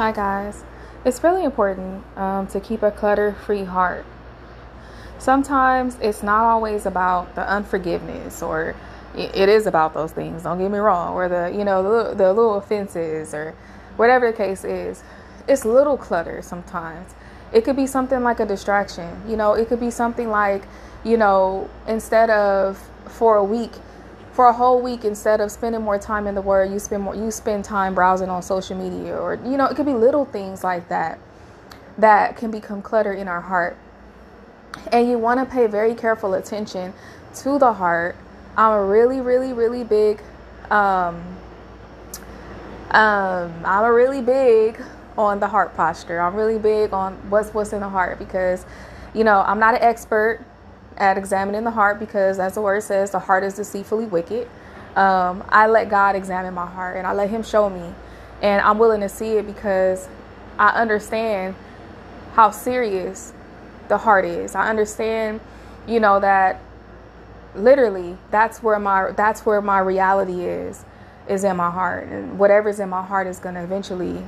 Hi, guys. It's really important um, to keep a clutter free heart. Sometimes it's not always about the unforgiveness, or it is about those things, don't get me wrong, or the, you know, the, the little offenses, or whatever the case is. It's little clutter sometimes. It could be something like a distraction. You know, it could be something like, you know, instead of for a week, for a whole week instead of spending more time in the word you spend more you spend time browsing on social media or you know it could be little things like that that can become clutter in our heart. And you want to pay very careful attention to the heart. I'm a really really really big um um i'm a really big on the heart posture. I'm really big on what's what's in the heart because you know i'm not an expert at examining the heart because, as the word says, the heart is deceitfully wicked. Um, I let God examine my heart and I let Him show me. And I'm willing to see it because I understand how serious the heart is. I understand, you know, that literally that's where my that's where my reality is is in my heart and whatever's in my heart is going to eventually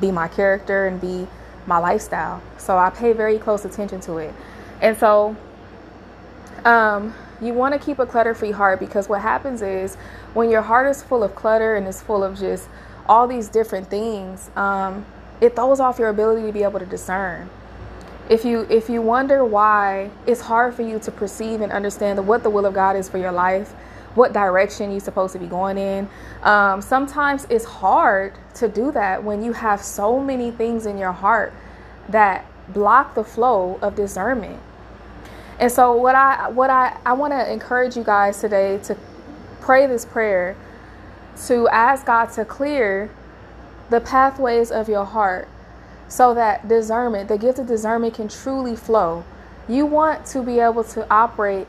be my character and be my lifestyle so i pay very close attention to it and so um, you want to keep a clutter free heart because what happens is when your heart is full of clutter and is full of just all these different things, um, it throws off your ability to be able to discern. If you if you wonder why it's hard for you to perceive and understand what the will of God is for your life, what direction you're supposed to be going in, um, sometimes it's hard to do that when you have so many things in your heart that block the flow of discernment. And so what I what I I want to encourage you guys today to pray this prayer to ask God to clear the pathways of your heart so that discernment, the gift of discernment can truly flow. You want to be able to operate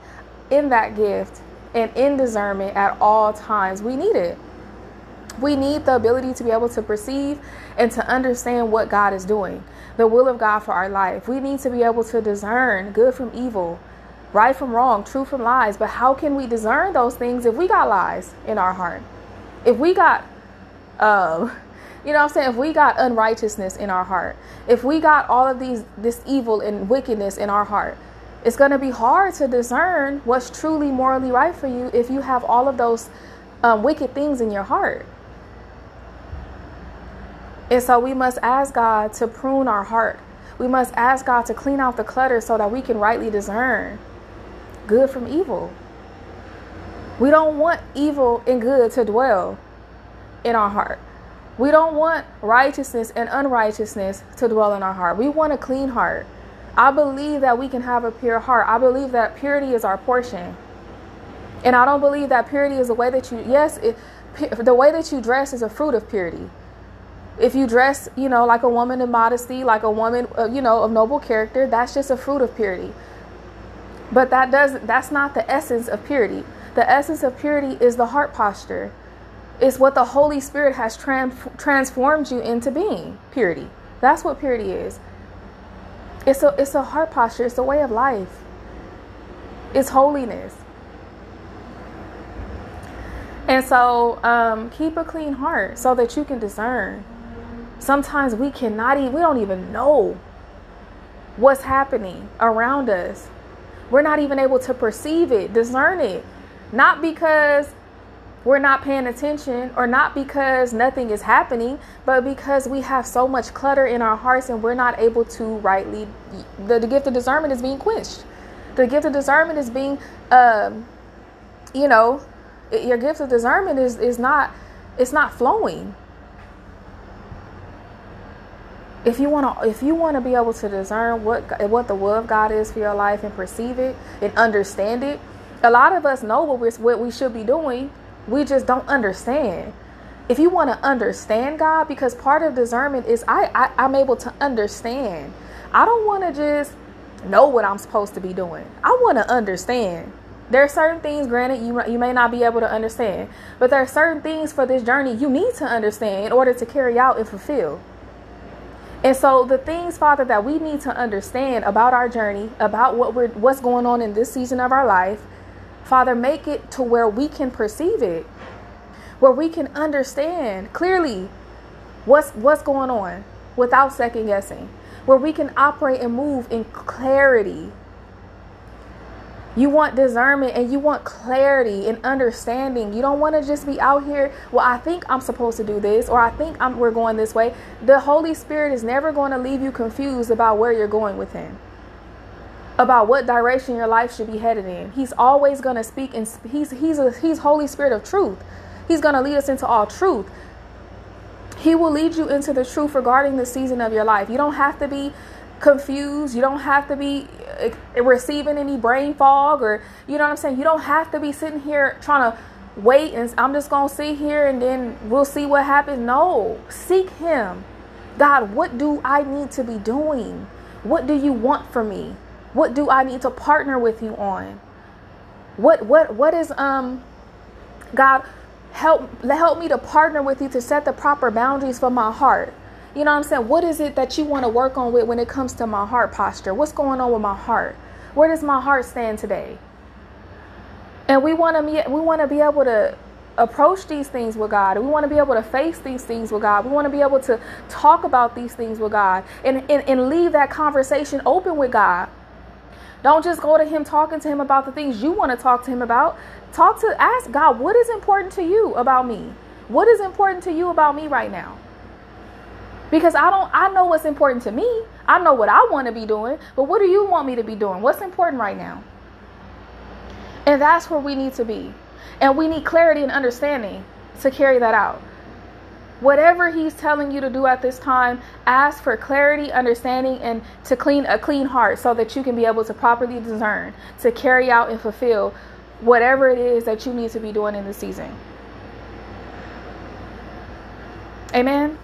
in that gift and in discernment at all times. We need it. We need the ability to be able to perceive and to understand what God is doing, the will of God for our life. We need to be able to discern good from evil, right from wrong, true from lies. But how can we discern those things if we got lies in our heart? If we got, um, you know what I'm saying? If we got unrighteousness in our heart, if we got all of these, this evil and wickedness in our heart, it's going to be hard to discern what's truly morally right for you if you have all of those um, wicked things in your heart. And so we must ask God to prune our heart. We must ask God to clean out the clutter so that we can rightly discern good from evil. We don't want evil and good to dwell in our heart. We don't want righteousness and unrighteousness to dwell in our heart. We want a clean heart. I believe that we can have a pure heart. I believe that purity is our portion. And I don't believe that purity is the way that you, yes, it, the way that you dress is a fruit of purity if you dress, you know, like a woman in modesty, like a woman, uh, you know, of noble character, that's just a fruit of purity. But that does that's not the essence of purity. The essence of purity is the heart posture. It's what the Holy Spirit has trans- transformed you into being. Purity. That's what purity is. It's a it's a heart posture. It's a way of life. It's holiness. And so, um, keep a clean heart so that you can discern. Sometimes we cannot even, we don't even know what's happening around us. We're not even able to perceive it, discern it. Not because we're not paying attention or not because nothing is happening, but because we have so much clutter in our hearts and we're not able to rightly, the, the gift of discernment is being quenched. The gift of discernment is being, um, you know, your gift of discernment is, is not, it's not flowing if you want to if you want to be able to discern what what the will of God is for your life and perceive it and understand it a lot of us know what we what we should be doing. We just don't understand. If you want to understand God because part of discernment is I, I I'm able to understand. I don't want to just know what I'm supposed to be doing. I want to understand. There are certain things granted you you may not be able to understand but there are certain things for this journey you need to understand in order to carry out and fulfill and so the things, Father, that we need to understand about our journey, about what we're what's going on in this season of our life, Father, make it to where we can perceive it, where we can understand clearly what's what's going on, without second guessing, where we can operate and move in clarity. You want discernment and you want clarity and understanding. You don't want to just be out here, well, I think I'm supposed to do this or I think I'm, we're going this way. The Holy Spirit is never going to leave you confused about where you're going with Him about what direction your life should be headed in. He's always going to speak and he's he's a, he's Holy Spirit of truth. He's going to lead us into all truth. He will lead you into the truth regarding the season of your life. You don't have to be confused. You don't have to be receiving any brain fog or you know what I'm saying? You don't have to be sitting here trying to wait and I'm just going to sit here and then we'll see what happens. No, seek him. God, what do I need to be doing? What do you want from me? What do I need to partner with you on? What what what is um God help help me to partner with you to set the proper boundaries for my heart. You know what I'm saying? What is it that you want to work on with when it comes to my heart posture? What's going on with my heart? Where does my heart stand today? And we want to be we want to be able to approach these things with God. We want to be able to face these things with God. We want to be able to talk about these things with God and, and, and leave that conversation open with God. Don't just go to him talking to him about the things you want to talk to him about. Talk to ask God, what is important to you about me? What is important to you about me right now? Because I don't I know what's important to me. I know what I want to be doing, but what do you want me to be doing? What's important right now? And that's where we need to be. And we need clarity and understanding to carry that out. Whatever he's telling you to do at this time, ask for clarity, understanding, and to clean a clean heart so that you can be able to properly discern, to carry out and fulfill whatever it is that you need to be doing in the season. Amen.